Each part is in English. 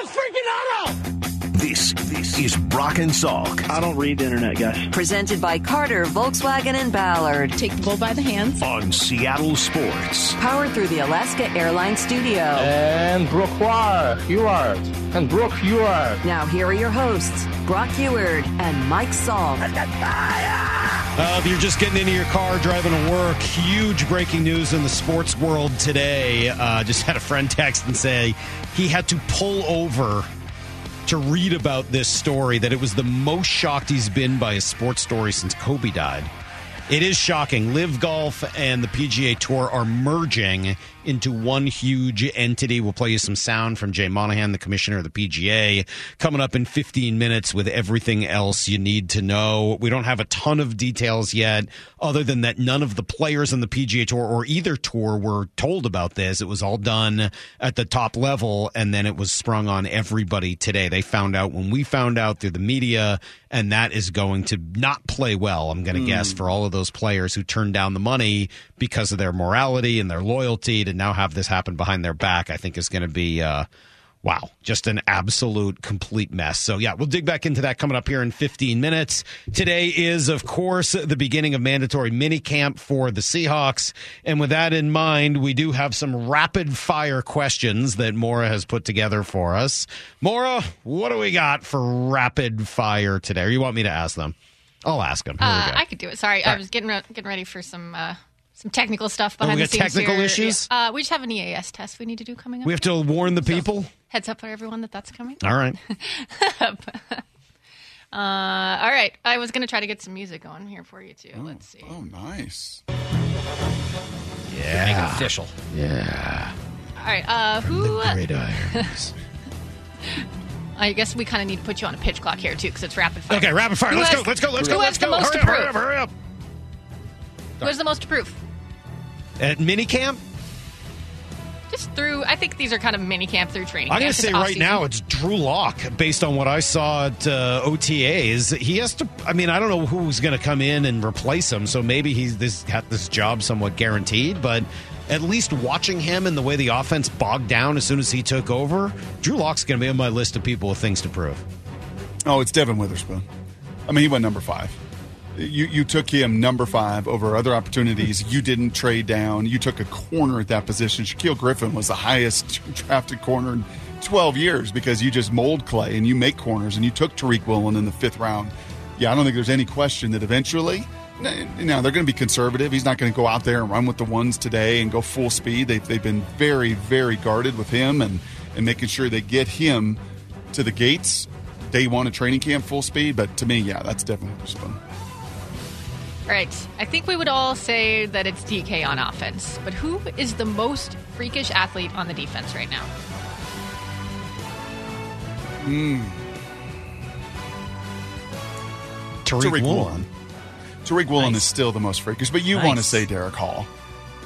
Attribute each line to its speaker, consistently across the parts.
Speaker 1: his freaking auto!
Speaker 2: This this is Brock and Salk
Speaker 3: I don't read the internet, guys.
Speaker 4: Presented by Carter, Volkswagen, and Ballard.
Speaker 5: Take the bull by the hands.
Speaker 2: on Seattle Sports.
Speaker 4: Powered through the Alaska Airlines Studio.
Speaker 1: And Brooke Huard. And Brooke Huard.
Speaker 4: Now, here are your hosts, Brock Huard and Mike Salk.
Speaker 6: Uh, if you're just getting into your car driving to work, huge breaking news in the sports world today. Uh, just had a friend text and say he had to pull over to read about this story, that it was the most shocked he's been by a sports story since Kobe died. It is shocking. LIV Golf and the PGA Tour are merging into one huge entity. We'll play you some sound from Jay Monahan, the commissioner of the PGA, coming up in 15 minutes with everything else you need to know. We don't have a ton of details yet, other than that none of the players on the PGA Tour or either tour were told about this. It was all done at the top level, and then it was sprung on everybody today. They found out when we found out through the media, and that is going to not play well, I'm going to hmm. guess, for all of those players who turned down the money because of their morality and their loyalty to now have this happen behind their back, I think is going to be. Uh, Wow, just an absolute complete mess. So, yeah, we'll dig back into that coming up here in 15 minutes. Today is, of course, the beginning of mandatory mini camp for the Seahawks. And with that in mind, we do have some rapid fire questions that Maura has put together for us. Maura, what do we got for rapid fire today? Or you want me to ask them? I'll ask them.
Speaker 5: Uh. I could do it. Sorry, I was getting re- getting ready for some uh, some technical stuff
Speaker 6: Oh, we
Speaker 5: behind
Speaker 6: got
Speaker 5: the scenes
Speaker 6: technical
Speaker 5: here.
Speaker 6: issues?
Speaker 5: Uh, we just have an EAS test we need to do coming up.
Speaker 6: we have to warn the people.
Speaker 5: Heads up for everyone that that's coming.
Speaker 6: All right.
Speaker 5: Uh, all right, I was gonna try to get some music going here for you too. Let's see.
Speaker 7: Oh, nice.
Speaker 6: Yeah.
Speaker 8: Make it official.
Speaker 6: Yeah.
Speaker 5: All right, uh, who?
Speaker 6: Gridirons.
Speaker 5: I guess we kind of need to put you on a pitch clock here too, because it's rapid fire.
Speaker 6: Okay, rapid fire.
Speaker 5: Who
Speaker 6: Let's
Speaker 5: has-
Speaker 6: go. Let's go. Let's go. Let's
Speaker 5: the
Speaker 6: go.
Speaker 5: most
Speaker 6: Hurry
Speaker 5: to
Speaker 6: up,
Speaker 5: prove?
Speaker 6: hurry up, hurry up.
Speaker 5: Who has the most to prove?
Speaker 6: At minicamp,
Speaker 5: Just through. I think these are kind of mini camp through training.
Speaker 6: I'm going to say right
Speaker 5: off-season.
Speaker 6: now it's Drew Lock based on what I saw at uh, OTAs. He has to. I mean, I don't know who's going to come in and replace him. So maybe he's this got this job somewhat guaranteed. But at least watching him and the way the offense bogged down as soon as he took over, Drew Lock's going to be on my list of people with things to prove.
Speaker 7: Oh, it's Devon Witherspoon. I mean, he went number five. You you took him number five over other opportunities. You didn't trade down. You took a corner at that position. Shaquill Griffin was the highest drafted corner in 12 years because you just mold clay and you make corners and you took Tariq Woolen in the fifth round. Yeah, I don't think there's any question that eventually. Now they're going to be conservative. He's not going to go out there and run with the ones today and go full speed. They've, they've been very, very guarded with him and, and making sure they get him to the gates day one of training camp full speed. But to me, yeah, that's definitely Witherspoon.
Speaker 5: All right. I think we would all say that it's DK on offense, but who is the most freakish athlete on the defense right now?
Speaker 6: Tariq,
Speaker 7: Tariq
Speaker 6: Woolen.
Speaker 7: Woolen. Tariq Woolen
Speaker 8: Nice.
Speaker 7: is still the most freakish, but you
Speaker 8: Nice.
Speaker 7: want to say Derick Hall.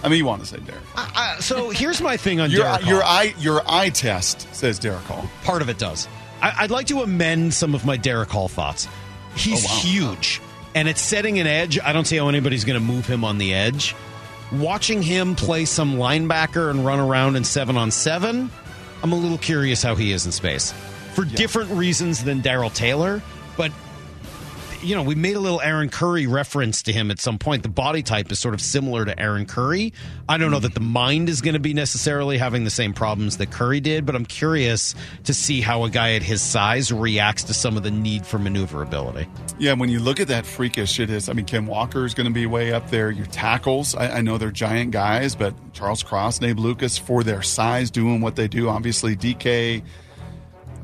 Speaker 7: I mean, you want to say Derick. Hall.
Speaker 6: Uh, so here's my thing on
Speaker 7: Your,
Speaker 6: Derick
Speaker 7: your eye your eye test says Derick Hall.
Speaker 6: Part of it does. I, I'd like to amend some of my Derick Hall thoughts. He's
Speaker 7: Oh, wow.
Speaker 6: huge, and it's setting an edge. I don't see how anybody's going to move him on the edge. Watching him play some linebacker and run around in seven on seven, I'm a little curious how he is in space for different reasons than Darrell Taylor. But you know, we made a little Aaron Curry reference to him at some point. The body type is sort of similar to Aaron Curry. I don't know that the mind is going to be necessarily having the same problems that Curry did, but I'm curious to see how a guy at his size reacts to some of the need for maneuverability.
Speaker 7: Yeah, when you look at that freakish, it is. I mean, Ken Walker is going to be way up there. Your tackles, I, I know they're giant guys, but Charles Cross, Nabe Lucas, for their size, doing what they do. Obviously, DK.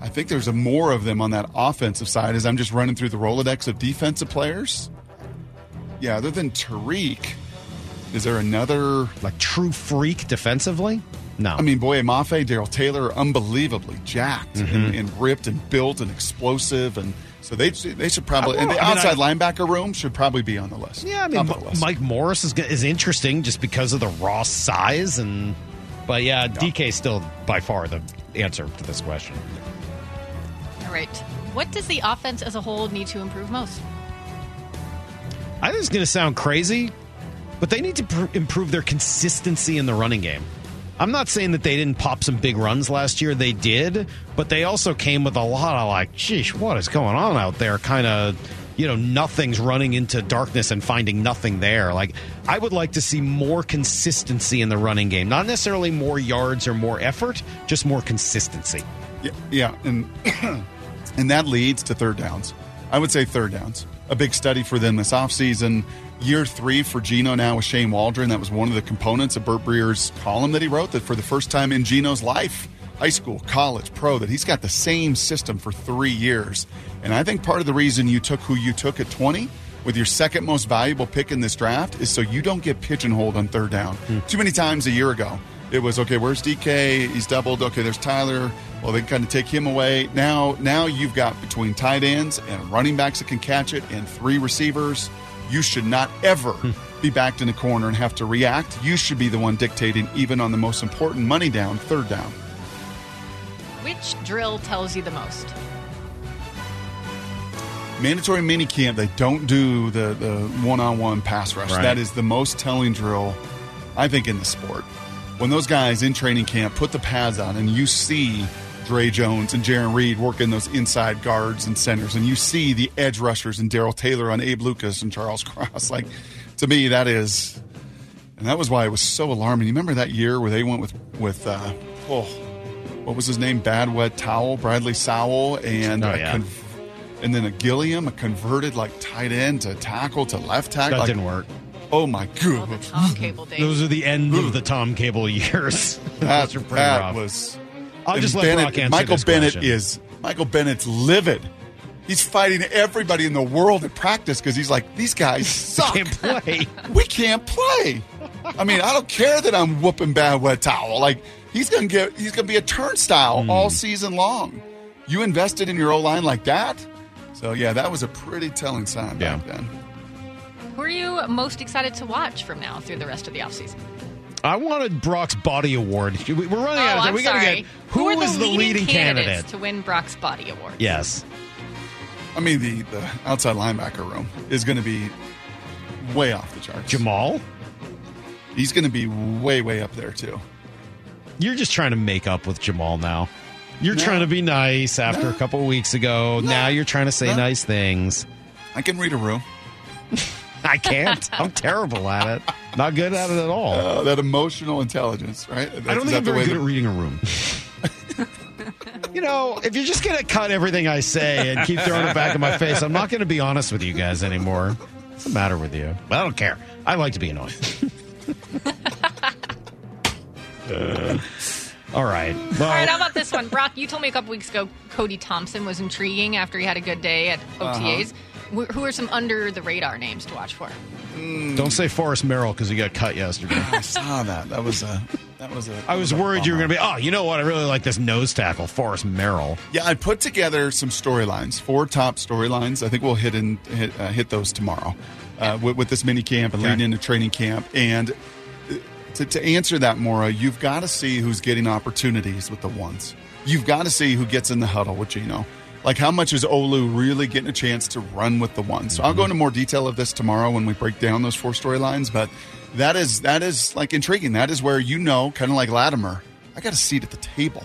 Speaker 7: I think there's a more of them on that offensive side. As I'm just running through the Rolodex of defensive players. Yeah, other than Tariq, is there another?
Speaker 6: Like true freak defensively? No.
Speaker 7: I mean, Boye Mafe, Darrell Taylor, unbelievably jacked
Speaker 6: Mm-hmm.
Speaker 7: and, and ripped and built and explosive, and so they they should probably and the
Speaker 6: I mean,
Speaker 7: outside
Speaker 6: I-
Speaker 7: linebacker room should probably be on the list.
Speaker 6: Yeah, I mean,
Speaker 7: Top of the list.
Speaker 6: Mike Morris is is interesting just because of the raw size, and but yeah, DK is still by far the answer to this question.
Speaker 5: All right. What does the offense as a whole need to improve most?
Speaker 6: I think it's going to sound crazy, but they need to pr- improve their consistency in the running game. I'm not saying that they didn't pop some big runs last year. They did, but they also came with a lot of like, geez, what is going on out there? Kind of, you know, nothing's running into darkness and finding nothing there. Like, I would like to see more consistency in the running game. Not necessarily more yards or more effort, just more consistency.
Speaker 7: Yeah, yeah, and and that leads to third downs. I would say third downs. A big study for them this offseason. Year three for Geno now with Shane Waldron. That was one of the components of Burt Breer's column that he wrote that for the first time in Geno's life, high school, college, pro, that he's got the same system for three years. And I think part of the reason you took who you took at 20 with your second most valuable pick in this draft is so you don't get pigeonholed on third down. Hmm. Too many times a year ago, it was okay. Where's DK? He's doubled. Okay, there's Tyler. Well, they kind of take him away. Now, now you've got between tight ends and running backs that can catch it, and three receivers. You should not ever hmm. be backed in a corner and have to react. You should be the one dictating, even on the most important money down, third down.
Speaker 5: Which drill tells you the most?
Speaker 7: mandatory mini camp they don't do the the one-on-one pass rush
Speaker 6: Right.
Speaker 7: that is the most telling drill i think in the sport when those guys in training camp put the pads on and you see Dre Jones and Jarran Reed working those inside guards and centers, and you see the edge rushers and Darrell Taylor on Abe Lucas and Charles Cross. Like, to me, that is, and that was why it was so alarming. You remember that year where they went with with uh, oh, what was his name? Bad Wet Towel, Bradley Sowell, and
Speaker 6: Oh, yeah.
Speaker 7: con- and then a Gilliam, a converted like tight end to tackle to left tackle.
Speaker 6: That
Speaker 7: Like,
Speaker 6: didn't work.
Speaker 7: Oh my
Speaker 5: All the
Speaker 7: god,
Speaker 5: Tom Cable days.
Speaker 6: Those are the end of the Tom Cable years.
Speaker 7: that,
Speaker 6: Those are pretty
Speaker 7: that
Speaker 6: rough.
Speaker 7: was.
Speaker 6: I'll
Speaker 7: and
Speaker 6: just let
Speaker 7: Bennett,
Speaker 6: Brock answer
Speaker 7: Michael
Speaker 6: this
Speaker 7: Bennett
Speaker 6: question.
Speaker 7: is Michael Bennett's livid. He's fighting everybody in the world at practice because he's like, these guys suck.
Speaker 6: Can't play.
Speaker 7: we can't play. I mean, I don't care that I'm whooping bad wet towel. Like he's gonna get, he's gonna be a turnstile
Speaker 6: Hmm.
Speaker 7: all season long. You invested in your O line like that, so yeah, that was a pretty telling sign back then.
Speaker 5: Who are you most excited to watch from now through the rest of the offseason?
Speaker 6: I wanted Brock's body award. We- We're running
Speaker 5: Oh,
Speaker 6: out of oh, time.
Speaker 5: I'm
Speaker 6: we gotta get who,
Speaker 5: are
Speaker 6: is
Speaker 5: the
Speaker 6: the leading,
Speaker 5: candidates
Speaker 6: candidate?
Speaker 5: to win Brock's Body Award?
Speaker 6: Yes.
Speaker 7: I mean, the the outside linebacker room is going to be way off the charts.
Speaker 6: Jamal,
Speaker 7: He's going to be way way up there too.
Speaker 6: you're just trying to make up with Jamal now. You're
Speaker 7: No.
Speaker 6: trying to be nice after
Speaker 7: No.
Speaker 6: a couple of weeks ago. Now you're trying to say
Speaker 7: No.
Speaker 6: nice things.
Speaker 7: I can read a room.
Speaker 6: I can't. I'm terrible at it. Not good at it at all.
Speaker 7: Uh, that emotional intelligence, right?
Speaker 6: I don't think
Speaker 7: that
Speaker 6: I'm very
Speaker 7: way
Speaker 6: good
Speaker 7: that-
Speaker 6: at reading a room. you know, if you're just going to cut everything I say and keep throwing it back in my face, I'm not going to be honest with you guys anymore. What's the matter with you? Well, I don't care. I like to be annoying. Uh, all right. Well,
Speaker 5: All right, how about this one? Brock, you told me a couple weeks ago Cody Thompson was intriguing after he had a good day at OTAs.
Speaker 6: Uh-huh.
Speaker 5: Wh- Who are some under the radar names to watch for?
Speaker 6: don't say Forrest Merrill because he got cut yesterday.
Speaker 7: I saw that. That was a. That was a.
Speaker 6: I was worried you were going to be, oh, you know what? I really like this nose tackle, Forrest Merrill.
Speaker 7: Yeah, I put together some storylines, four top storylines. I think we'll hit in, hit, uh, hit those tomorrow uh, with, with this mini camp and leading into training camp. And uh, to, to answer that, Maura, you've got to see who's getting opportunities with the ones. You've got to see who gets in the huddle with Geno. Like, how much is Olu really getting a chance to run with the ones? So I'll go mm-hmm. into more detail of this tomorrow when we break down those four storylines. But that is that is like intriguing. That is where you know, kind of like Latimer, I got a seat at the table.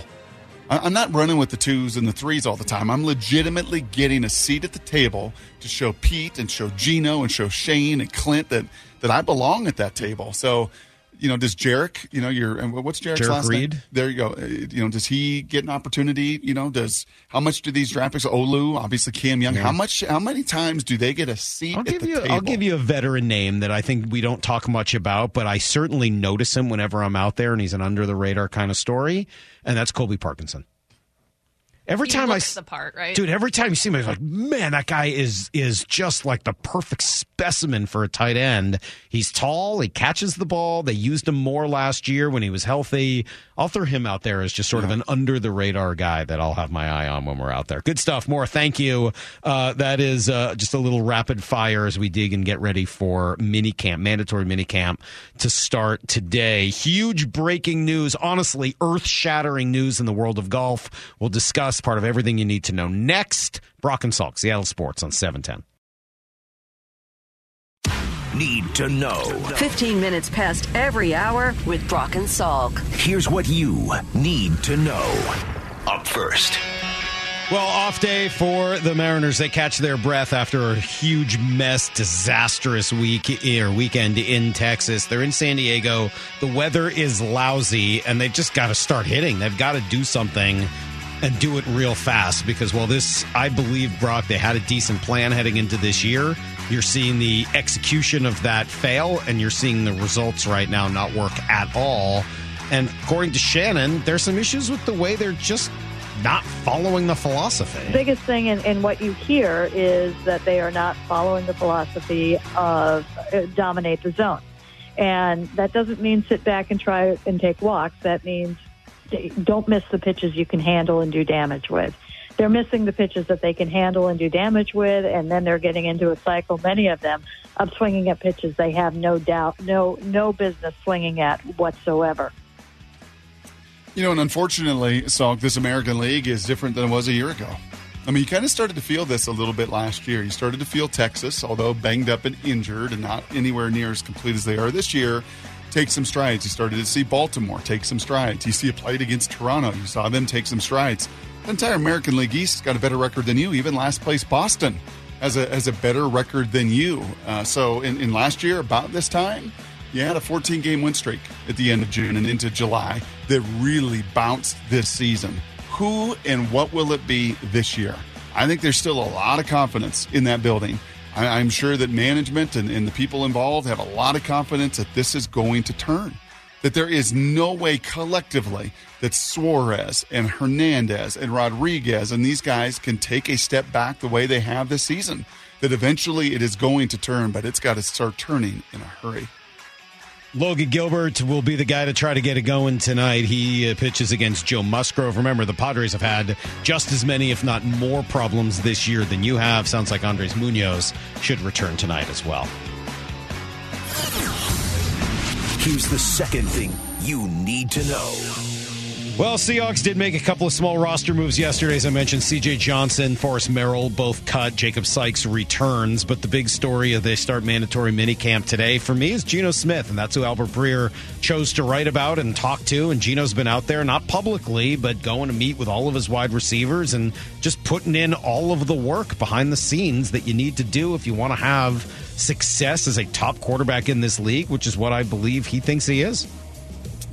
Speaker 7: I'm not running with the twos and the threes all the time. I'm legitimately getting a seat at the table to show Pete and show Geno and show Shane and Clint that that I belong at that table. So, you know, does Jarek, you know, your and what's Jarek's
Speaker 6: Jarek
Speaker 7: last
Speaker 6: Reed?
Speaker 7: name? There you go. Uh, You know, does he get an opportunity? You know, does how much do these draft picks? Olu, obviously Cam Young. How much? How many times do they get a seat
Speaker 6: I'll give you.
Speaker 7: table?
Speaker 6: I'll give you a veteran name that I think we don't talk much about, but I certainly notice him whenever I'm out there, and he's an under the radar kind of story, and that's Colby Parkinson. Every
Speaker 5: He
Speaker 6: time I,
Speaker 5: looks
Speaker 6: s-
Speaker 5: the part, right?
Speaker 6: dude, every time you see him, I'm like, man, that guy is is just like the perfect specimen for a tight end. He's tall, he catches the ball. They used him more last year when he was healthy. I'll throw him out there as just sort of an under the radar guy that I'll have my eye on when we're out there. Good stuff. More, thank you. Uh, that is uh, just a little rapid fire as we dig and get ready for mini camp, mandatory mini camp to start today. Huge breaking news, honestly, earth shattering news in the world of golf. We'll discuss part of everything you need to know next. Brock and Salk, Seattle Sports on 710.
Speaker 2: need to know.
Speaker 4: 15 minutes past every hour with Brock and Salk.
Speaker 2: Here's what you need to know. Up first.
Speaker 6: Well, off day for the Mariners. They catch their breath after a huge mess, disastrous week or weekend in Texas. They're in San Diego. The weather is lousy, and they've just got to start hitting. They've got to do something and do it real fast because, while this, I believe, Brock, they had a decent plan heading into this year. You're seeing the execution of that fail, and you're seeing the results right now not work at all. And according to Shannon, there's some issues with the way they're just not following the philosophy.
Speaker 3: biggest thing in, in what you hear is that they are not following the philosophy of uh, dominate the zone. And that doesn't mean sit back and try and take walks. That means don't miss the pitches you can handle and do damage with. They're missing the pitches that they can handle and do damage with, and then they're getting into a cycle, many of them, of swinging at pitches they have no doubt, no, no business swinging at whatsoever.
Speaker 7: You know, and unfortunately, Salk, this American League is different than it was a year ago. I mean, you kind of started to feel this a little bit last year. You started to feel Texas, although banged up and injured and not anywhere near as complete as they are this year, take some strides. You started to see Baltimore take some strides. You see a played against Toronto. You saw them take some strides. The entire American League East got a better record than you. Even last place Boston has a, has a better record than you. Uh, so in, in last year, about this time, you had a 14 game win streak at the end of June and into July that really bounced this season. Who and what will it be this year? I think there's still a lot of confidence in that building. I, am sure that management and, and the people involved have a lot of confidence that this is going to turn. That there is no way collectively that Suarez and Hernandez and Rodriguez and these guys can take a step back the way they have this season. That eventually it is going to turn, but it's got to start turning in a hurry.
Speaker 6: Logan Gilbert will be the guy to try to get it going tonight. He uh, pitches against Joe Musgrove. Remember, the Padres have had just as many, if not more, problems this year than you have. Sounds like Andres Munoz should return tonight as well.
Speaker 2: Here's the second thing you need to know.
Speaker 6: Well, Seahawks did make a couple of small roster moves yesterday. As I mentioned, CJ Johnson, Forrest Merrill both cut. Jacob Sykes returns. But the big story of they start mandatory minicamp today for me is Geno Smith. And that's who Albert Breer chose to write about and talk to. And Geno's been out there, not publicly, but going to meet with all of his wide receivers and just putting in all of the work behind the scenes that you need to do if you want to have success as a top quarterback in this league, which is what I believe he thinks he is.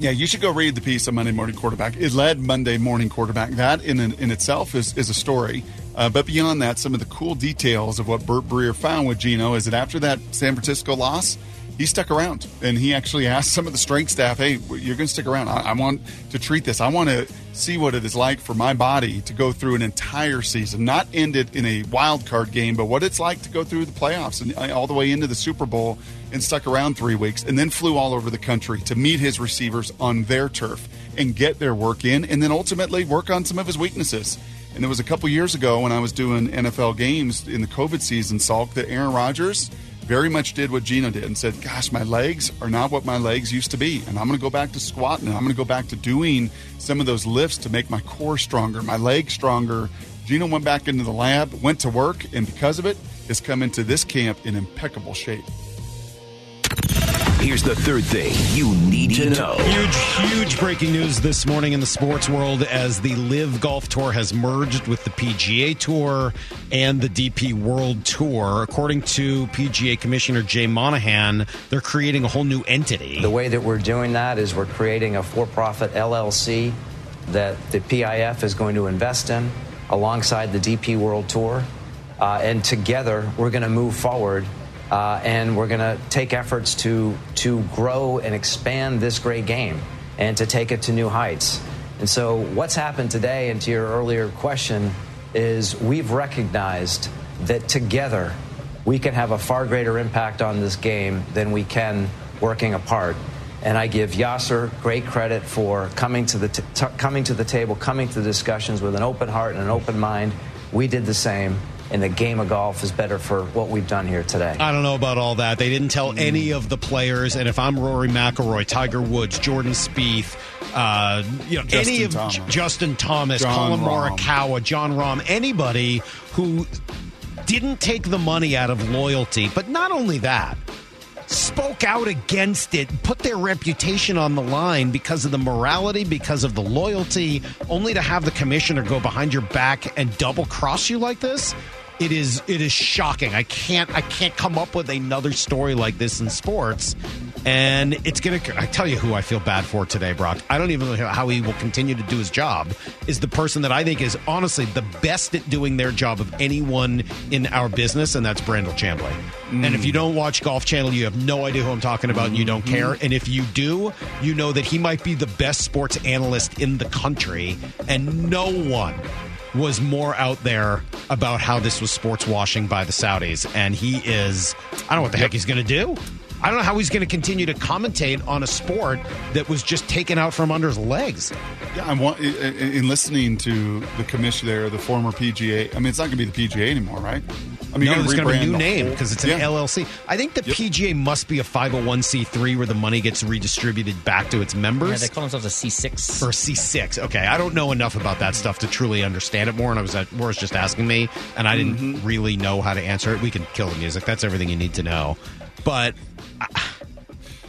Speaker 7: Yeah, you should go read the piece on Monday Morning Quarterback. It led Monday Morning Quarterback. That in in itself is, is a story. Uh, but beyond that, some of the cool details of what Burt Breer found with Geno is that after that San Francisco loss, he stuck around and he actually asked some of the strength staff, "Hey, you're going to stick around. I, I, want to treat this. I want to see what it is like for my body to go through an entire season, not end it in a wild card game, but what it's like to go through the playoffs and uh, all the way into the Super Bowl." And stuck around three weeks, and then flew all over the country to meet his receivers on their turf and get their work in, and then ultimately work on some of his weaknesses. And it was a couple years ago when I was doing NFL games in the COVID season, Salk, that Aaron Rodgers very much did what Geno did and said, Gosh, my legs are not what my legs used to be. And I'm going to go back to squatting and I'm going to go back to doing some of those lifts to make my core stronger, my legs stronger. Geno went back into the lab, went to work, and because of it, has come into this camp in impeccable shape.
Speaker 2: Here's the third thing you need to know.
Speaker 6: Huge, huge breaking news this morning in the sports world as the LIV Golf Tour has merged with the PGA Tour and the DP World Tour. According to PGA Commissioner Jay Monahan, they're creating a whole new entity.
Speaker 8: The way that we're doing that is we're creating a for profit LLC that the PIF is going to invest in alongside the DP World Tour. Uh, and together, we're going to move forward uh, and we're going to take efforts to to grow and expand this great game and to take it to new heights. And so, what's happened today, and to your earlier question, is we've recognized that together we can have a far greater impact on this game than we can working apart. And I give Yasser great credit for coming to the t- t- coming to the table, coming to the discussions with an open heart and an open mind. We did the same and the game of golf is better for what we've done here today.
Speaker 6: I don't know about all that. They didn't tell any of the players, and if I'm Rory McIlroy, Tiger Woods, Jordan Spieth, uh, you know,
Speaker 7: Justin
Speaker 6: any of
Speaker 7: Thomas.
Speaker 6: J- Justin Thomas,
Speaker 7: Jon
Speaker 6: Collin
Speaker 7: Rahm.
Speaker 6: Morikawa, Jon Rahm, anybody who didn't take the money out of loyalty, but not only that. spoke out against it, put their reputation on the line because of the morality, because of the loyalty, only to have the commissioner go behind your back and double cross you like this. It is it is shocking. I can't I can't come up with another story like this in sports. And it's gonna I tell you who I feel bad for today, Brock. I don't even know how he will continue to do his job. Is the person that I think is honestly the best at doing their job of anyone in our business, and that's Brandel Chamblee. And if you mm. don't watch Golf Channel, you have no idea who I'm talking about, and you don't mm-hmm. care. And if you do, you know that he might be the best sports analyst in the country, and no one was more out there about how this was sports washing by the Saudis. And he is, I don't know what the heck he's going to do. I don't know how he's going to continue to commentate on a sport that was just taken out from under his legs.
Speaker 7: Yeah, I'm in in listening to the commissioner there, the former PGA. I mean, it's not going to be the PGA anymore, right? I mean,
Speaker 6: no,
Speaker 7: you're
Speaker 6: there's
Speaker 7: gonna
Speaker 6: be a new name because it's an
Speaker 7: Yeah.
Speaker 6: LLC. I think the
Speaker 7: Yep.
Speaker 6: PGA must be a 501c3 where the money gets redistributed back to its members.
Speaker 9: Yeah, they call themselves a C6.
Speaker 6: or C6. Okay, I don't know enough about that stuff to truly understand it more. And I was at, Morris just asking me, and I didn't
Speaker 7: Mm-hmm.
Speaker 6: really know how to answer it. We can kill the music. That's everything you need to know. But uh,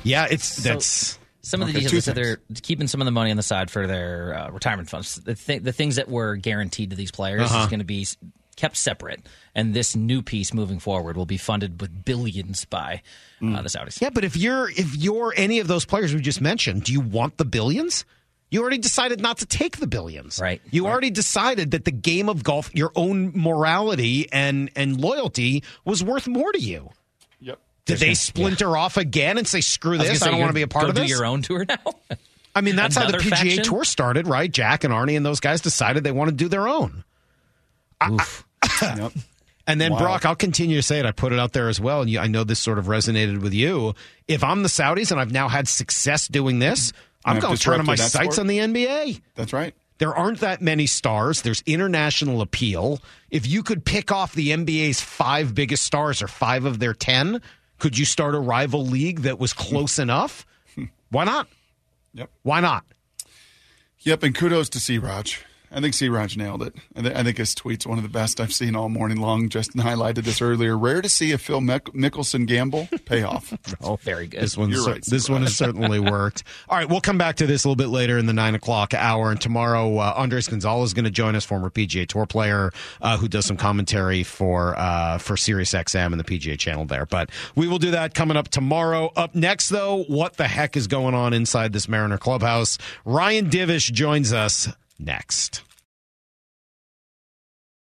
Speaker 6: yeah, it's that's
Speaker 9: Some of the details that they're keeping some of the money on the side for their uh, retirement funds. The, th- the things that were guaranteed to these players
Speaker 6: Uh-huh.
Speaker 9: is going to be kept separate, and this new piece moving forward will be funded with billions by uh, the Saudis.
Speaker 6: yeah. But if you're if you're any of those players we just mentioned, do you want the billions? You already decided not to take the billions,
Speaker 9: Right.
Speaker 6: You
Speaker 9: Right.
Speaker 6: already decided that the game of golf, your own morality and and loyalty, was worth more to you.
Speaker 7: Yep.
Speaker 6: Did they splinter off again and say, "Screw this!
Speaker 9: gonna
Speaker 6: I don't want to be a part
Speaker 9: go
Speaker 6: of
Speaker 9: do
Speaker 6: this"?
Speaker 9: your own tour now.
Speaker 6: I mean, that's how the PGA
Speaker 9: faction?
Speaker 6: Tour started, right? Jack and Arnie and those guys decided they want to do their own.
Speaker 9: Oof.
Speaker 7: Yep.
Speaker 6: And then
Speaker 7: Wow.
Speaker 6: Brock, I'll continue to say it. I put it out there as well, and you, I know this sort of resonated with you. If I'm the Saudis and I've now had success doing this, I'm going to turn on my
Speaker 7: disrupted
Speaker 6: sights
Speaker 7: sport.
Speaker 6: on the NBA.
Speaker 7: That's right.
Speaker 6: There aren't that many stars. There's international appeal. If you could pick off the NBA's five biggest stars or five of their ten, could you start a rival league that was close enough? Why not?
Speaker 7: Yep.
Speaker 6: Why not?
Speaker 7: Yep. And kudos to C. Raj. I think C. Raj nailed it. I, th- I think his tweet's one of the best I've seen all morning long. Justin highlighted this earlier. Rare to see a Phil Mick- Mickelson gamble payoff.
Speaker 9: oh, very good.
Speaker 6: This one's
Speaker 7: You're
Speaker 6: cer-
Speaker 7: right,
Speaker 6: this one has certainly worked. All right, we'll come back to this a little bit later in the nine o'clock hour. And tomorrow, uh, Andres Gonzalez is going to join us, former PGA Tour player uh, who does some commentary for uh, for Sirius XM and the PGA Channel there. But we will do that coming up tomorrow. Up next, though, what the heck is going on inside this Mariner clubhouse? Ryan Divish joins us next.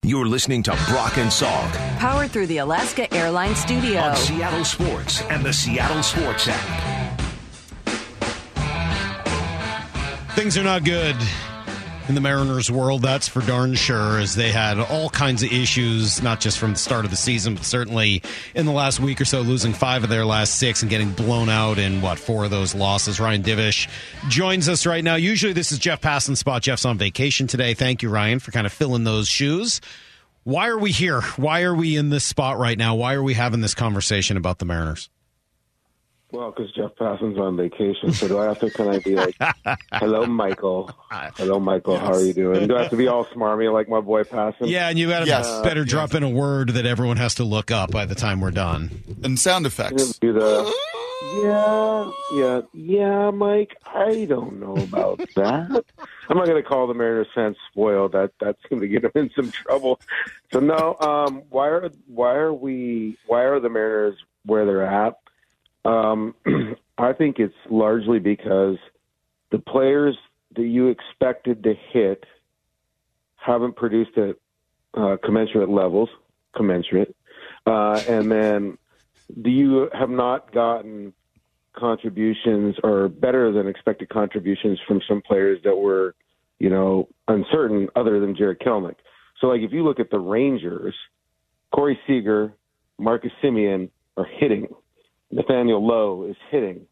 Speaker 2: You're listening to Brock and Salk
Speaker 4: Powered through the Alaska Airlines Studio.
Speaker 2: on Seattle Sports and the Seattle Sports app.
Speaker 6: Things are not good in the Mariners world, that's for darn sure, as they had all kinds of issues, not just from the start of the season, but certainly in the last week or so, losing five of their last six and getting blown out in, what, four of those losses. Ryan Divish joins us right now. Usually this is Jeff Passan spot. Jeff's on vacation today. Thank you, Ryan, for kind of filling those shoes. Why are we here? Why are we in this spot right now? Why are we having this conversation about the Mariners?
Speaker 10: Well, because Jeff Passan's on vacation, so do I have to? Can I be like, "Hello, Michael"? Hello, Michael. How are you doing? Do I have to be all smarmy like my boy Passan?
Speaker 6: Yeah, and you got to
Speaker 7: Yes.
Speaker 6: better drop in a word that everyone has to look up by the time we're done.
Speaker 7: And sound effects.
Speaker 10: Do the yeah, yeah, yeah, Mike. I don't know about that. I'm not going to call the Mariners fans spoiled. That that's going to get them in some trouble. So no. Um, why are why are we why are the Mariners where they're at? Um, I think it's largely because the players that you expected to hit haven't produced at uh, commensurate levels, commensurate, uh, and then you have not gotten contributions or better than expected contributions from some players that were, you know, uncertain other than Jarred Kelenic. So, like, if you look at the Rangers, Corey Seager, Marcus Semien are hitting. Nathaniel Lowe is hitting.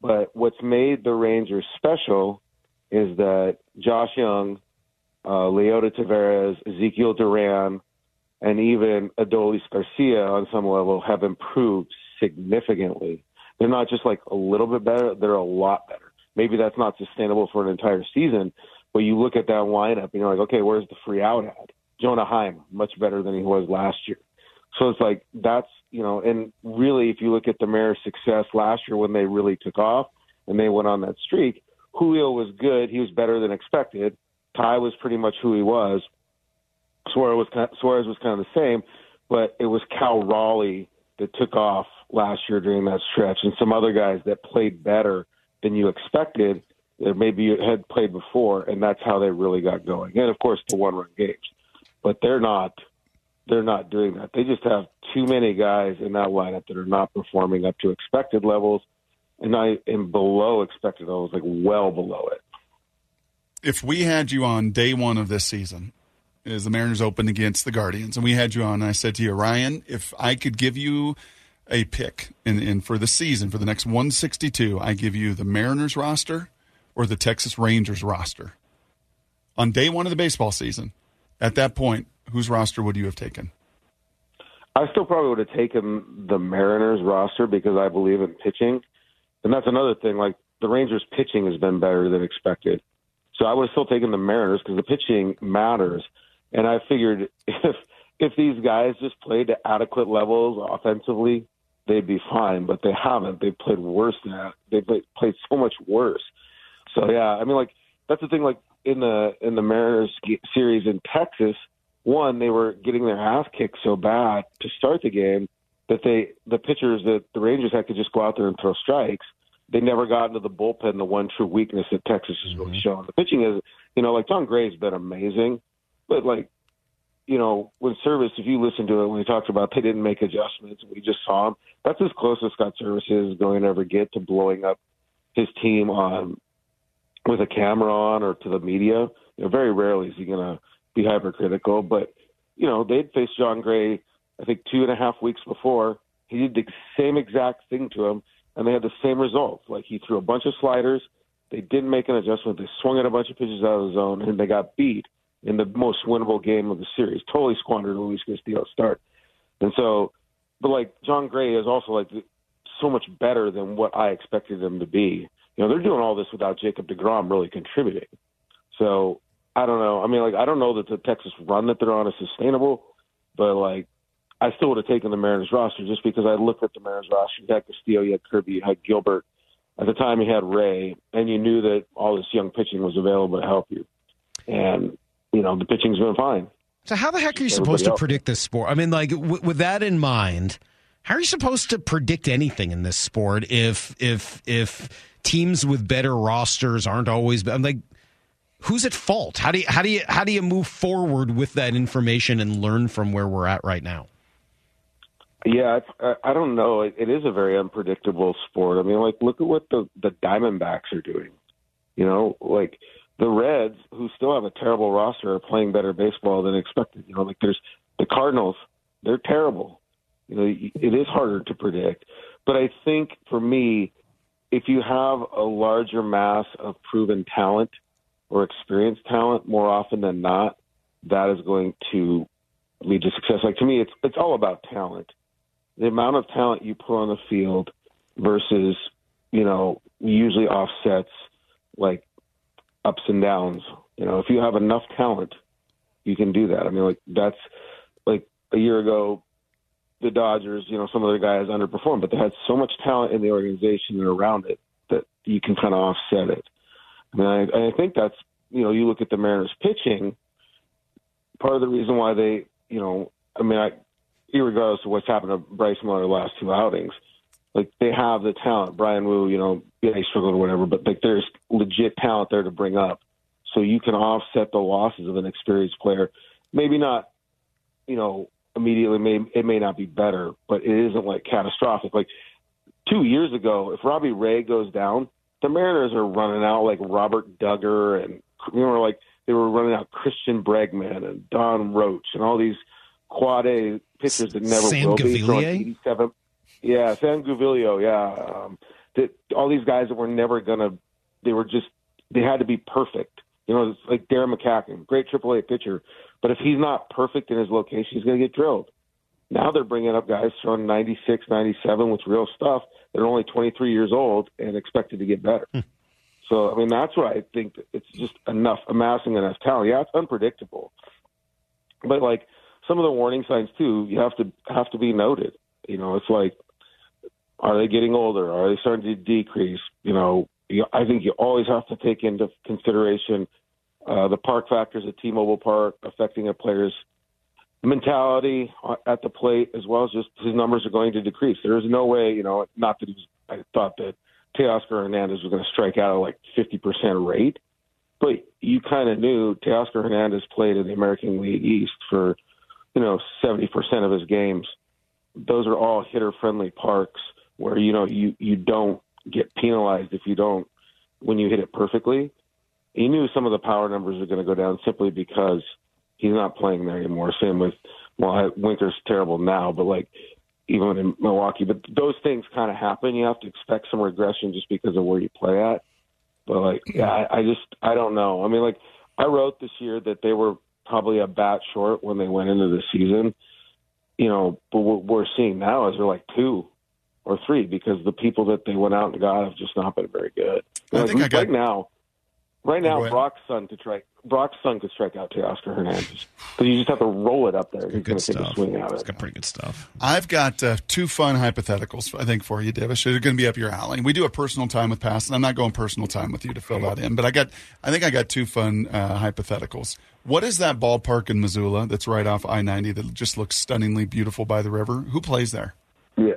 Speaker 10: But what's made the Rangers special is that Josh Jung, uh, Leody Taveras, Ezekiel Duran, and even Adolis Garcia on some level have improved significantly. They're not just like a little bit better, they're a lot better. Maybe that's not sustainable for an entire season, but you look at that lineup and you're like, okay, where's the free out at? Jonah Heim, much better than he was last year. So it's like that's you know, and really, if you look at the Mariners' success last year when they really took off and they went on that streak, Julio was good. He was better than expected. Ty was pretty much who he was. Suarez was kind Suarez was kind of the same, but it was Cal Raleigh that took off last year during that stretch, and some other guys that played better than you expected, that maybe you had played before, and that's how they really got going. And of course, the one-run games, but they're not they're not doing that. They just have too many guys in that lineup that are not performing up to expected levels, and I am below expected levels, like well below it.
Speaker 7: If we had you on day one of this season, as the Mariners opened against the Guardians, and we had you on, I said to you, Ryan, if I could give you a pick in, in for the season for the next 162, I give you the Mariners roster or the Texas Rangers roster. On day one of the baseball season, at that point, whose roster would you have taken?
Speaker 10: I still probably would have taken the Mariners roster because I believe in pitching. And that's another thing. Like the Rangers pitching has been better than expected. So I would have still taken the Mariners because the pitching matters. And I figured if if these guys just played at adequate levels offensively, they'd be fine. But they haven't. They've played worse than that. They've played, played so much worse. So yeah, I mean, like that's the thing. Like in the in the Mariners series in Texas, one they were getting their ass kicked so bad to start the game that they the pitchers that the Rangers had to just go out there and throw strikes. They never got into the bullpen, the one true weakness that Texas is really
Speaker 6: Mm-hmm.
Speaker 10: showing. The pitching is, you know, like Tom Gray's been amazing, but like, you know, when Servais, if you listen to it, when he talked about they didn't make adjustments, we just saw him. That's as close as Scott Servais is going to ever get to blowing up his team on with a camera on or to the media. You know, very rarely is he going to be hypercritical, but you know, they'd faced Jon Gray, I think two and a half weeks before. He did the same exact thing to him, and they had the same results. Like he threw a bunch of sliders. They didn't make an adjustment. They swung at a bunch of pitches out of the zone, and they got beat in the most winnable game of the series. Totally squandered Luis Castillo's start. And so, but like Jon Gray is also like so much better than what I expected him to be. You know, they're doing all this without Jacob DeGrom really contributing. So I don't know. I mean, like I don't know that the Texas run that they're on is sustainable, but like I still would have taken the Mariners roster just because I looked at the Mariners roster. You had Castillo, you had Kirby, you had Gilbert. At the time, you had Ray, and you knew that all this young pitching was available to help you. And you know, the pitching's been fine.
Speaker 6: So how the heck are you supposed to predict this sport? I mean, like w- with that in mind, how are you supposed to predict anything in this sport if if if teams with better rosters aren't always? I'm like, who's at fault? How do you how do you how do you move forward with that information and learn from where we're at right now?
Speaker 10: Yeah, I, I don't know. It, it is a very unpredictable sport. I mean, like, look at what the the Diamondbacks are doing. You know, like the Reds, who still have a terrible roster, are playing better baseball than expected. You know, like there's the Cardinals, they're terrible. You know, it is harder to predict. But I think for me, if you have a larger mass of proven talent or experienced talent, more often than not, that is going to lead to success. Like to me, it's it's all about talent. The amount of talent you put on the field versus, you know, usually offsets like ups and downs. You know, if you have enough talent, you can do that. I mean, like that's like a year ago, the Dodgers. You know, some of the guys underperformed, but they had so much talent in the organization and around it that you can kind of offset it. I mean, I, think that's you know, you look at the Mariners pitching. Part of the reason why they, you know, I mean, I, regardless of what's happened to Bryce Miller the last two outings, like they have the talent. Bryan Woo, you know, yeah, he struggled or whatever, but like there's legit talent there to bring up, so you can offset the losses of an experienced player. Maybe not, you know, immediately. May it may not be better, but it isn't like catastrophic. Like two years ago, if Robbie Ray goes down, the Mariners are running out like Robert Dugger and you know, like they were running out Christian Bergman and Don Roach and all these quad A pitchers that never
Speaker 6: Sam
Speaker 10: will be 87. Yeah, Sam Gaviglio. Yeah, um, that all these guys that were never gonna. They were just. They had to be perfect. You know, it's like Darren McCaughan, great AAA pitcher, but if he's not perfect in his location, he's going to get drilled. Now they're bringing up guys throwing 96, 97 with real stuff that are only 23 years old and expected to get better. So, I mean, that's why I think it's just enough, amassing enough talent. Yeah, it's unpredictable. But, like, some of the warning signs too. You have to have to be noted. You know, it's like, are they getting older? Are they starting to decrease? You know, you, I think you always have to take into consideration uh, the park factors at T-Mobile Park affecting a player's mentality at the plate, as well as just his numbers are going to decrease. There is no way, you know, not that I thought that Teoscar Hernandez was going to strike out at like 50% rate, but you kind of knew Teoscar Hernandez played in the American League East for, you know, 70% of his games. Those are all hitter friendly parks where, you know, you, you don't get penalized if you don't, when you hit it perfectly. He knew some of the power numbers are going to go down simply because he's not playing there anymore. Same with, well, Winker's terrible now, but like even in Milwaukee. But those things kind of happen. You have to expect some regression just because of where you play at. But like, yeah, I, I just I don't know. I mean, like I wrote this year that they were probably a bat short when they went into the season. You know, but what we're seeing now is they're like two or three because the people that they went out and got have just not been very good.
Speaker 7: I
Speaker 10: Like,
Speaker 7: think I got-
Speaker 10: right now, right now. Brock's son could strike. Brock's son could strike out Teoscar Hernandez because you just have to roll it up there. He's going
Speaker 6: Good
Speaker 10: to take a
Speaker 6: stuff.
Speaker 10: swing at
Speaker 6: It's
Speaker 10: it.
Speaker 6: got pretty good stuff.
Speaker 7: I've got uh, two fun hypotheticals, I think, for you, Divish. They're going to be up your alley. We do a personal time with Pass, and I'm not going personal time with you to fill that in, but I got, I think I got two fun uh, hypotheticals. What is that ballpark in Missoula that's right off I-90 that just looks stunningly beautiful by the river? Who plays there?
Speaker 10: Yeah.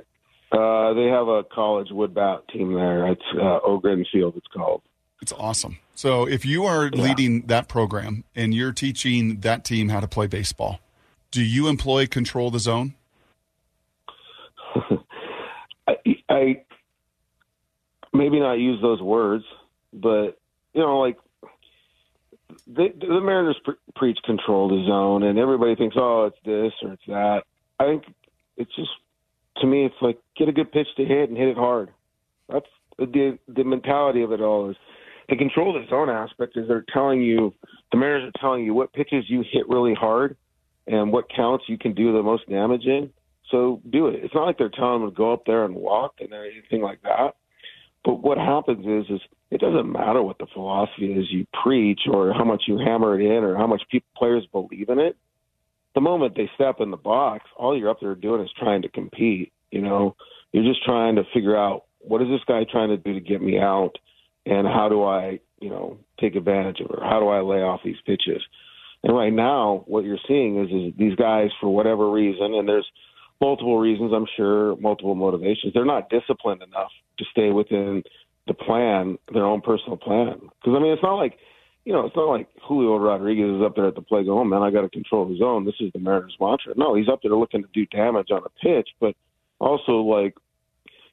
Speaker 10: Uh, they have a college wood bat team there. It's uh, Ogren Field. It's called.
Speaker 7: It's awesome. So if you are leading that program and you're teaching that team how to play baseball, do you employ control the zone?
Speaker 10: I, I maybe not use those words, but you know, like the, the Mariners pre- preach control the zone, and everybody thinks, oh, it's this or it's that. I think it's just to me, it's like get a good pitch to hit and hit it hard. That's the the mentality of it all is the control the zone aspect is they're telling you the Mariners are telling you what pitches you hit really hard and what counts you can do the most damage in. So do it. It's not like they're telling them to go up there and walk and anything like that. But what happens is, is it doesn't matter what the philosophy is you preach or how much you hammer it in or how much people, players believe in it. The moment they step in the box, all you're up there doing is trying to compete. You know, you're just trying to figure out what is this guy trying to do to get me out, and how do I, you know, take advantage of? Or how do I lay off these pitches? And right now, what you're seeing is, is these guys, for whatever reason, and there's multiple reasons, I'm sure, multiple motivations, they're not disciplined enough to stay within the plan, their own personal plan. Because, I mean, it's not like, you know, it's not like Julio Rodriguez is up there at the plate going, oh, man, I got to control the zone. This is the Mariners' mantra. No, he's up there looking to do damage on a pitch, but also, like,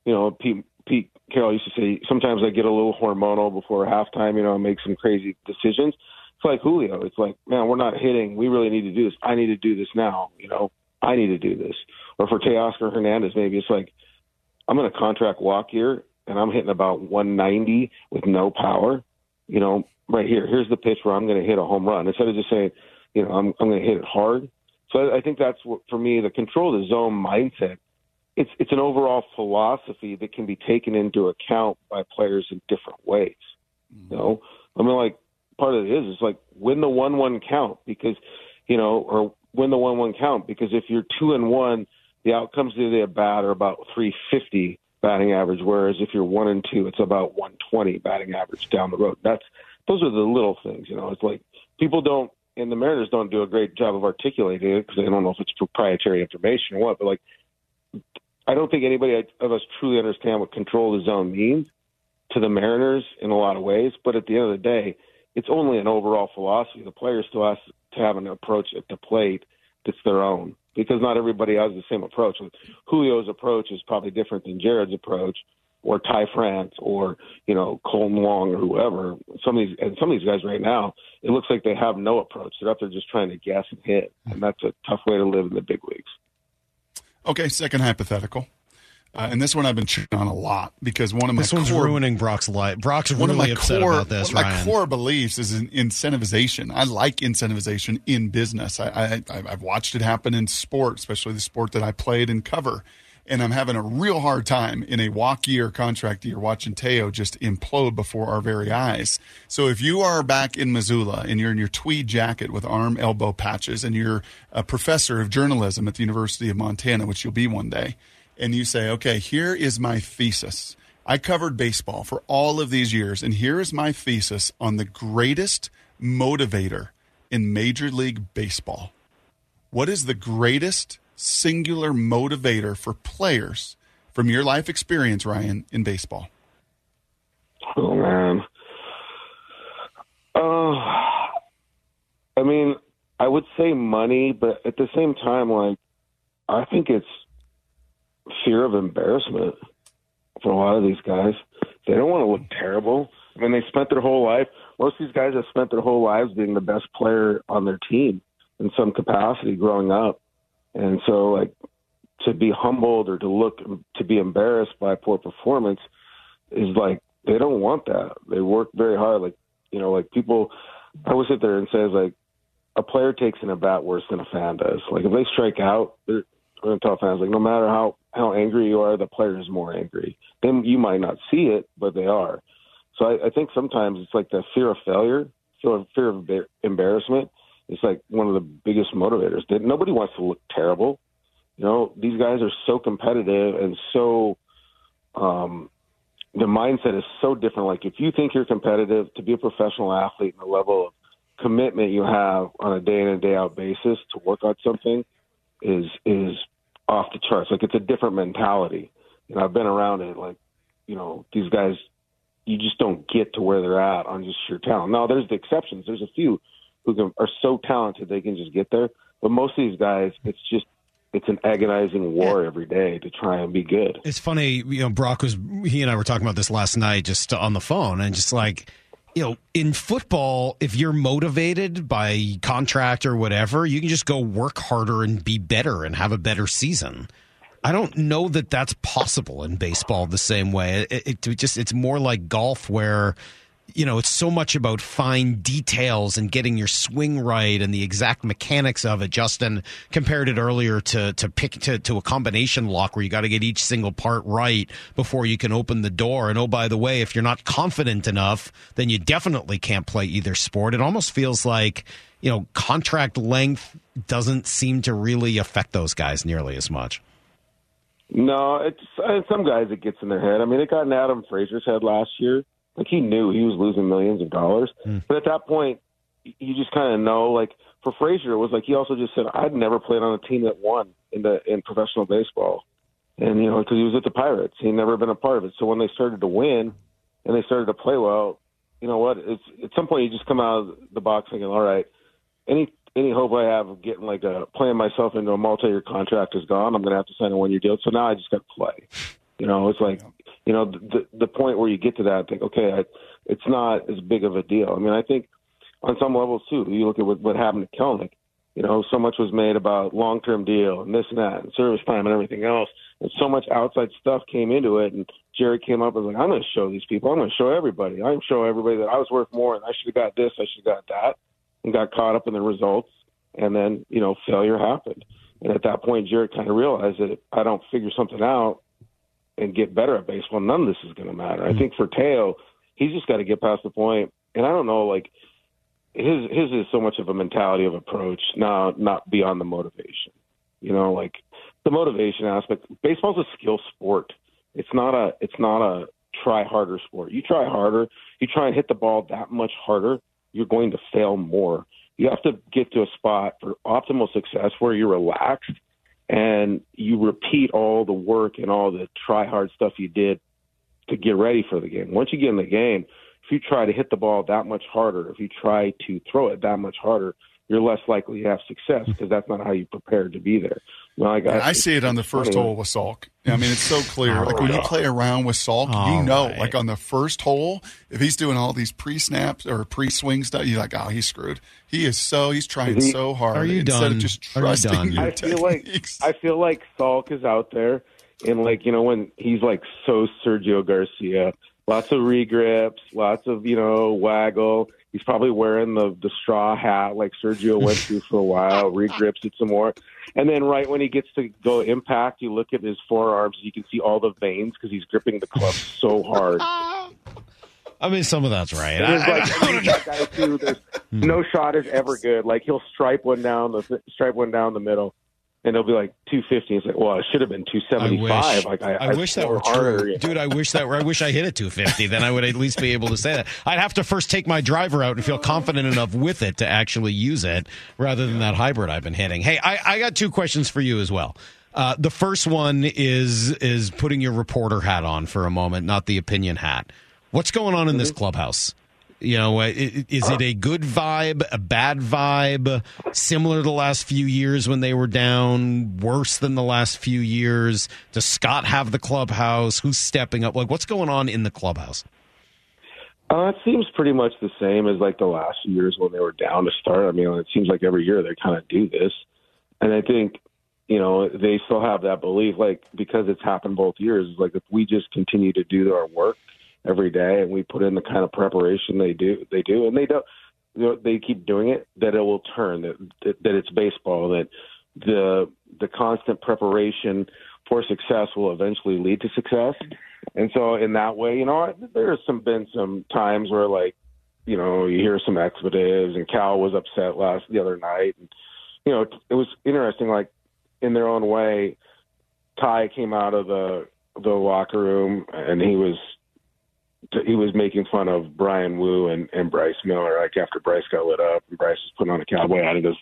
Speaker 10: you know, Pete, Pete Carroll used to say, sometimes I get a little hormonal before halftime, you know, and make some crazy decisions. It's like Julio. It's like, man, we're not hitting. We really need to do this. I need to do this now. You know, I need to do this. Or for Teoscar Hernandez, maybe it's like, I'm going to contract walk here, and I'm hitting about 190 with no power. You know, right here. Here's the pitch where I'm going to hit a home run instead of just saying, you know, I'm I'm going to hit it hard. So I, I think that's what for me the control the zone mindset. It's it's an overall philosophy that can be taken into account by players in different ways. You mm-hmm. know, I mean, like part of it is is like win the one one count because you know, or win the one one count because if you're two and one, the outcomes of the at bat are about three fifty batting average, whereas if you're one and two, it's about one twenty batting average down the road. That's those are the little things, you know. It's like people don't, and the Mariners don't do a great job of articulating it because they don't know if it's proprietary information or what. But like, I don't think anybody of us truly understand what control the zone means to the Mariners in a lot of ways. But at the end of the day, it's only an overall philosophy. The player still has to have an approach at the plate that's their own because not everybody has the same approach. Julio's approach is probably different than Jared's approach, or Ty France, or you know Kolten Wong, or whoever. Some of these and some of these guys right now, it looks like they have no approach. They're up there just trying to guess and hit, and that's a tough way to live in the big leagues.
Speaker 7: Okay, second hypothetical. Uh, and this one I've been chewing on a lot because one of my
Speaker 6: This one's
Speaker 7: core,
Speaker 6: ruining Brock's life. Brock's
Speaker 7: one
Speaker 6: really
Speaker 7: of my
Speaker 6: upset
Speaker 7: core,
Speaker 6: about this,
Speaker 7: one of my
Speaker 6: Ryan.
Speaker 7: core beliefs is in incentivization. I like incentivization in business. I, I, I- I've watched it happen in sport, especially the sport that I played and cover. And I'm having a real hard time in a walk year contract year watching Teo just implode before our very eyes. So if you are back in Missoula and you're in your tweed jacket with arm elbow patches and you're a professor of journalism at the University of Montana, which you'll be one day, and you say, okay, here is my thesis. I covered baseball for all of these years, and here is my thesis on the greatest motivator in Major League Baseball. What is the greatest singular motivator for players from your life experience, Ryan, in baseball?
Speaker 10: Oh man. Uh, I mean, I would say money, but at the same time, like, I think it's fear of embarrassment for a lot of these guys. They don't want to look terrible. I mean, they spent their whole life. Most of these guys have spent their whole lives being the best player on their team in some capacity growing up, and so like to be humbled or to look to be embarrassed by poor performance is like they don't want that. They work very hard. Like you know, like people. I would sit there and says like a player takes an at bat worse than a fan does. Like if they strike out, they're going to tell fans like no matter how how angry you are, the player is more angry. Then you might not see it, but they are. So I, I think sometimes it's like the fear of failure, fear of, fear of embarrassment. It's like one of the biggest motivators. That nobody wants to look terrible. You know, these guys are so competitive and so. Um, the mindset is so different. Like if you think you're competitive to be a professional athlete and the level of commitment you have on a day in and day out basis to work on something is is off the charts. Like it's a different mentality. Know, I've been around it. Like, you know, these guys, you just don't get to where they're at on just sheer talent. Now, there's the exceptions. There's a few who can, are so talented they can just get there. But most of these guys, it's just it's an agonizing war every day to try and be good.
Speaker 6: It's funny, you know, Brock was he and I were talking about this last night just on the phone and just like you know, in football, if you're motivated by contract or whatever, you can just go work harder and be better and have a better season. I don't know that that's possible in baseball the same way. It, it, just it's more like golf where you know, it's so much about fine details and getting your swing right and the exact mechanics of it. Justin compared it earlier to to pick to, to a combination lock where you got to get each single part right before you can open the door. And oh, by the way, if you're not confident enough, then you definitely can't play either sport. It almost feels like you know contract length doesn't seem to really affect those guys nearly as much.
Speaker 10: No, it's uh, some guys it gets in their head. I mean, it got in Adam Frazier's head last year like he knew he was losing millions of dollars, mm. but at that point, you just kind of know. Like for Frazier, it was like he also just said, "I'd never played on a team that won in the in professional baseball," and you know because he was at the Pirates, he'd never been a part of it. So when they started to win and they started to play well, you know what? It's at some point you just come out of the box thinking, "All right, any any hope I have of getting like a playing myself into a multi-year contract is gone. I'm going to have to sign a one-year deal. So now I just got to play." You know, it's like you know, the the point where you get to that, think, okay, I, it's not as big of a deal. I mean, I think on some levels too. You look at what, what happened to Kelenic. You know, so much was made about long term deal and this and that and service time and everything else. And so much outside stuff came into it. And Jerry came up and was like, I'm going to show these people. I'm going to show everybody. I'm going to show everybody that I was worth more and I should have got this. I should have got that. And got caught up in the results. And then, you know, failure happened. And at that point, Jerry kind of realized that if I don't figure something out, and get better at baseball, none of this is going to matter. Mm-hmm. I think for Teo, he's just got to get past the point. and I don't know, like his his is so much of a mentality of approach, not not beyond the motivation. You know, like the motivation aspect. Baseball's a skill sport. It's not a it's not a try harder sport. You try harder, you try and hit the ball that much harder, you're going to fail more. You have to get to a spot for optimal success where you're relaxed and you repeat all the work and all the try hard stuff you did to get ready for the game. Once you get in the game, if you try to hit the ball that much harder, if you try to throw it that much harder, you're less likely to have success because that's not how you prepared to be there.
Speaker 7: Well, I, got, I see it on the first hole with Salk. I mean, it's so clear. Oh, like when you play around with Salk, oh, you know, right. like on the first hole, if he's doing all these pre snaps or pre swing stuff, you're like, oh, he's screwed. He is so he's trying he, so hard.
Speaker 6: Are you
Speaker 7: instead
Speaker 6: done?
Speaker 7: of just trusting
Speaker 10: I feel like I feel like Salk is out there, and like you know when he's like so Sergio Garcia, lots of regrips, lots of you know waggle. He's probably wearing the the straw hat like Sergio went through for a while, regrips it some more, and then right when he gets to go impact, you look at his forearms, you can see all the veins because he's gripping the club so hard.
Speaker 6: I mean, some of that's right.
Speaker 10: There's
Speaker 6: I-
Speaker 10: like and there's that guy too. There's hmm. no shot is ever good. Like he'll stripe one down the stripe one down the middle, and it'll be like 250. It's like, well, it should have been
Speaker 6: I
Speaker 10: 275.
Speaker 6: wish,
Speaker 10: like I,
Speaker 6: I, wish that were
Speaker 10: harder,
Speaker 6: true, dude. I wish that were. I wish I hit a 250. Then I would at least be able to say that. I'd have to first take my driver out and feel confident enough with it to actually use it, rather than that hybrid I've been hitting. Hey, I, I got two questions for you as well. Uh, the first one is is putting your reporter hat on for a moment, not the opinion hat. What's going on in this clubhouse? You know, i- is it a good vibe, a bad vibe, similar to the last few years when they were down, worse than the last few years? Does Scott have the clubhouse? Who's stepping up? Like, what's going on in the clubhouse?
Speaker 10: Uh, it seems pretty much the same as like the last years when they were down to start. I mean, it seems like every year they kind of do this, and I think you know they still have that belief, like because it's happened both years. Like if we just continue to do our work every day and we put in the kind of preparation they do, they do, and they don't. You know, they keep doing it. That it will turn. That that, it's baseball. That the the constant preparation for success will eventually lead to success. And so in that way, you know, there's some been some times where like, you know, you hear some expletives and Cal was upset last the other night and you know, it was interesting like in their own way Ty came out of the the locker room and he was he was making fun of Bryan Woo and, and Bryce Miller, like after Bryce got lit up and Bryce was putting on a cowboy hat. He goes,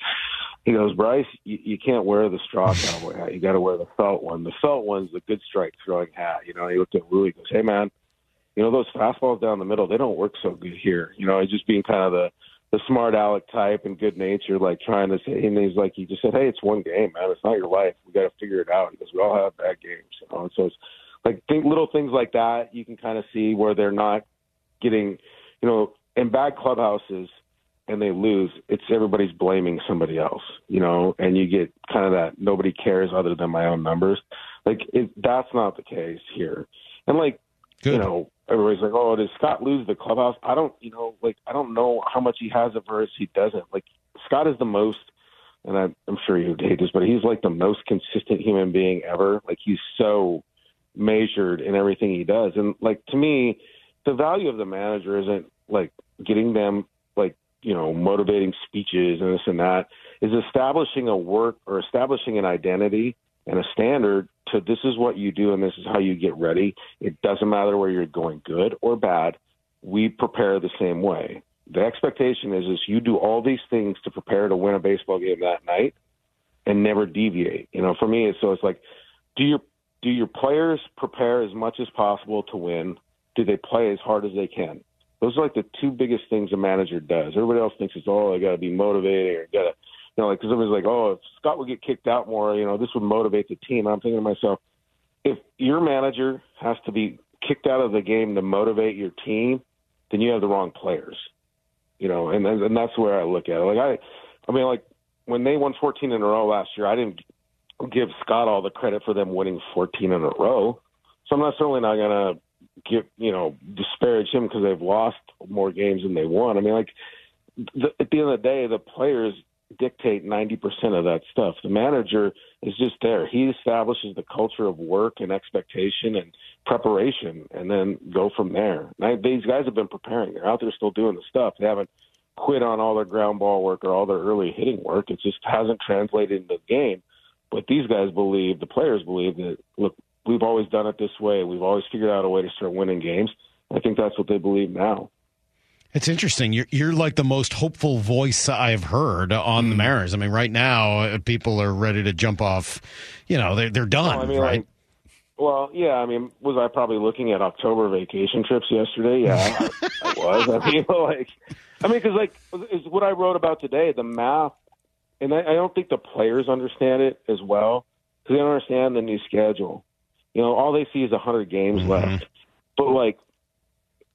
Speaker 10: he goes, Bryce, you, you can't wear the straw cowboy hat. You got to wear the felt one. The felt one's the good strike throwing hat. You know, he looked at Wu. He goes, hey man, you know those fastballs down the middle, they don't work so good here. You know, just being kind of the the smart aleck type and good natured, like trying to say. And he's like, he just said, hey, it's one game, man. It's not your life. We got to figure it out. because we all have bad games. You know, and so it's like think little things like that. You can kind of see where they're not getting, you know, in bad clubhouses and they lose, it's everybody's blaming somebody else, you know, and you get kind of that nobody cares other than my own numbers. Like it, that's not the case here. And like, you know, everybody's like, oh, does Scott lose the clubhouse? I don't, you know, like I don't know how much he has of versus he doesn't. Like Scott is the most, and I, I'm sure you would hate this, but he's like the most consistent human being ever. Like he's so measured in everything he does, and like to me, the value of the manager isn't like getting them like you know motivating speeches and this and that. Is establishing a work or establishing an identity and a standard to this is what you do and this is how you get ready. It doesn't matter where you're going good or bad. We prepare the same way. The expectation is is you do all these things to prepare to win a baseball game that night and never deviate. You know for me it's so it's like do your do your players prepare as much as possible to win do they play as hard as they can those are like the two biggest things a manager does. Everybody else thinks it's oh, I got to be motivating or got to, you know, like because everybody's like, oh, if Scott would get kicked out more, you know, this would motivate the team. I'm thinking to myself, if your manager has to be kicked out of the game to motivate your team, then you have the wrong players, you know, and and that's where I look at it. Like I, I mean, like when they won 14 in a row last year, I didn't give Scott all the credit for them winning 14 in a row. So I'm not certainly not going to give you know disparage him because they've lost more games than they won. I mean, like the, at the end of the day, the players dictate ninety percent of that stuff. The manager is just there. He establishes the culture of work and expectation and preparation, and then go from there. Now, these guys have been preparing. They're out there still doing the stuff. They haven't quit on all their ground ball work or all their early hitting work. It just hasn't translated into the game. But these guys believe, the players believe that look, we've always done it this way. We've always figured out a way to start winning games. I think that's what they believe now.
Speaker 6: It's interesting. You're you're like the most hopeful voice I've heard on the Mariners. I mean, right now uh, people are ready to jump off. You know, they're they're done.
Speaker 10: Well, I mean,
Speaker 6: right?
Speaker 10: like, well, yeah. I mean, was I probably looking at October vacation trips yesterday? Yeah, I was. I mean, like, I mean, because like, is what I wrote about today, the math, and I, I don't think the players understand it as well because they don't understand the new schedule. You know, all they see is a hundred games mm-hmm. left, but like,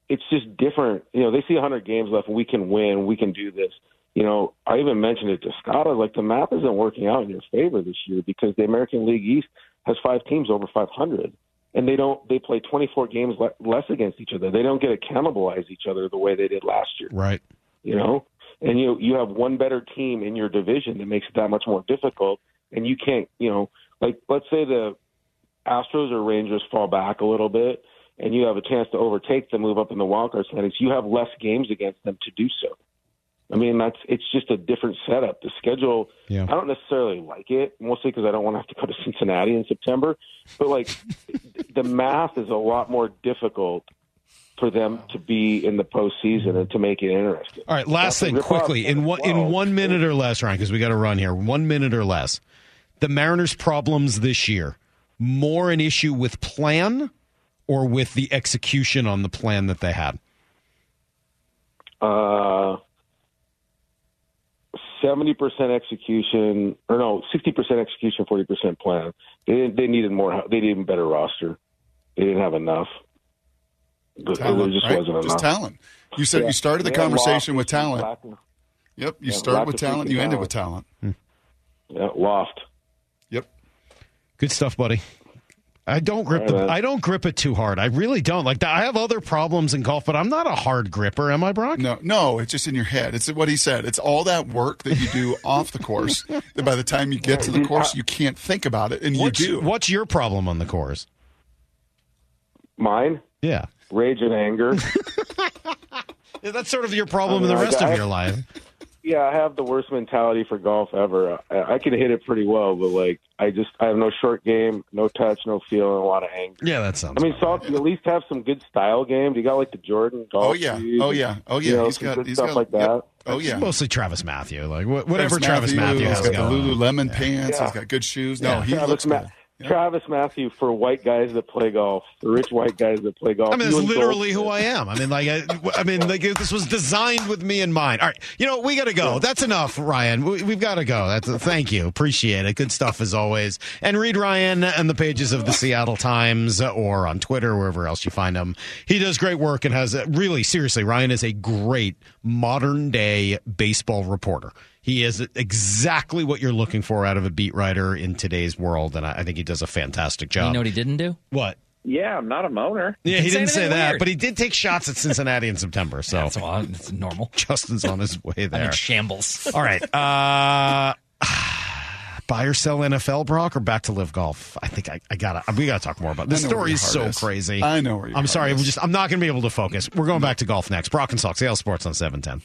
Speaker 10: it's just different. You know, they see a hundred games left, and we can win. We can do this. You know, I even mentioned it to Scott. I was like, the map isn't working out in your favor this year because the American League East has five teams over 500, and they don't. They play 24 games le- less against each other. They don't get to cannibalize each other the way they did last year.
Speaker 6: Right.
Speaker 10: you know, and you you have one better team in your division that makes it that much more difficult, and you can't, you know, like let's say the Astros or Rangers fall back a little bit, and you have a chance to overtake them, move up in the wildcard standings. You have less games against them to do so. I mean, that's it's just a different setup. The schedule,
Speaker 6: Yeah.
Speaker 10: I don't necessarily like it, mostly because I don't want to have to go to Cincinnati in September. But like, the math is a lot more difficult for them to be in the postseason and to make it interesting.
Speaker 6: All right, last
Speaker 10: That's
Speaker 6: thing quickly in one in one minute or less, Ryan, because we got to run here. One minute or less. The Mariners' problems this year more an issue with plan or with the execution on the plan that they had.
Speaker 10: Uh, seventy percent execution, or no, sixty percent execution, forty percent plan. They they needed more. They needed a better roster. They didn't have enough. But
Speaker 7: Talent,
Speaker 10: there just
Speaker 7: right?
Speaker 10: wasn't
Speaker 7: Just
Speaker 10: enough.
Speaker 7: talent. You said
Speaker 10: Yeah.
Speaker 7: you started the
Speaker 10: They had
Speaker 7: conversation
Speaker 10: lost
Speaker 7: with talent.
Speaker 10: lacking-
Speaker 7: Yep, you
Speaker 10: Yeah,
Speaker 7: started with talent.
Speaker 10: freaking
Speaker 7: You ended with talent. Hmm.
Speaker 10: Yeah, loft.
Speaker 7: Yep.
Speaker 6: Good stuff, buddy. I don't grip
Speaker 10: All
Speaker 6: the,
Speaker 10: man.
Speaker 6: I don't grip it too hard. I really don't. Like I have other problems in golf, but I'm not a hard gripper, am I, Brock?
Speaker 7: No, no, it's just in your head. It's what he said. It's all that work that you do off the course. That by the time you get to the course, you can't think about it, and you do.
Speaker 6: what's your problem on the course?
Speaker 10: Mine,
Speaker 6: Yeah.
Speaker 10: Rage and anger.
Speaker 6: Yeah, That's sort of your problem
Speaker 10: I
Speaker 6: in the rest
Speaker 10: I-
Speaker 6: of your life.
Speaker 10: yeah, I have the worst mentality for golf ever. I, I can hit it pretty well, but like, I just I have no short game, no touch, no feel, and a lot of anger.
Speaker 6: Yeah, that sounds.
Speaker 10: I mean, Salk, you at least have some good style game. You got like the Jordan oh, golf.
Speaker 7: Oh yeah,
Speaker 10: shoes
Speaker 7: oh yeah, oh yeah.
Speaker 10: you know,
Speaker 7: he's
Speaker 10: some
Speaker 7: got he's
Speaker 10: stuff
Speaker 7: got
Speaker 10: like that.
Speaker 7: yep. Oh yeah.
Speaker 6: mostly Travis Mathew. Like whatever Travis, Matthew,
Speaker 7: He's
Speaker 6: has
Speaker 7: got the
Speaker 6: going.
Speaker 7: Lululemon pants.
Speaker 10: Yeah.
Speaker 7: He's got good shoes. No,
Speaker 6: Yeah.
Speaker 7: he
Speaker 10: Travis,
Speaker 7: looks
Speaker 10: Ma-
Speaker 7: good.
Speaker 10: Travis Mathew for white guys that play golf, the rich white guys that play golf.
Speaker 6: I mean, that's literally who I am. I mean, like, I, I mean, like, this was designed with me in mind. All right, you know, we got to go. That's enough, Ryan. We, we've got to go. That's a, thank you, appreciate it. Good stuff as always. And read Ryan and the pages of the Seattle Times or on Twitter, wherever else you find him. He does great work and has a, really, seriously, Ryan is a great modern day baseball reporter. He is exactly what you're looking for out of a beat writer in today's world, and I, I think he does a fantastic job.
Speaker 9: You
Speaker 6: job.
Speaker 9: know what he didn't do?
Speaker 6: what?
Speaker 11: Yeah, I'm not a moaner.
Speaker 6: Yeah, he
Speaker 9: Didn't say
Speaker 6: didn't say
Speaker 9: anything
Speaker 6: that,
Speaker 9: weird.
Speaker 6: but he did take shots at Cincinnati in September. So
Speaker 9: That's all. It's normal.
Speaker 6: Justin's on his way
Speaker 9: I'm
Speaker 6: there.
Speaker 9: in shambles.
Speaker 6: All right. Uh, buy or sell NFL, Brock, or back to LIV golf? I think I, I gotta. We gotta talk more about this
Speaker 7: I
Speaker 6: story. Is so
Speaker 7: is.
Speaker 6: crazy.
Speaker 7: I know where your
Speaker 6: I'm
Speaker 7: heart
Speaker 6: sorry. I'm just. I'm not gonna be able to focus. We're going back to golf next. Brock and Salk, Seattle Sports on seven ten.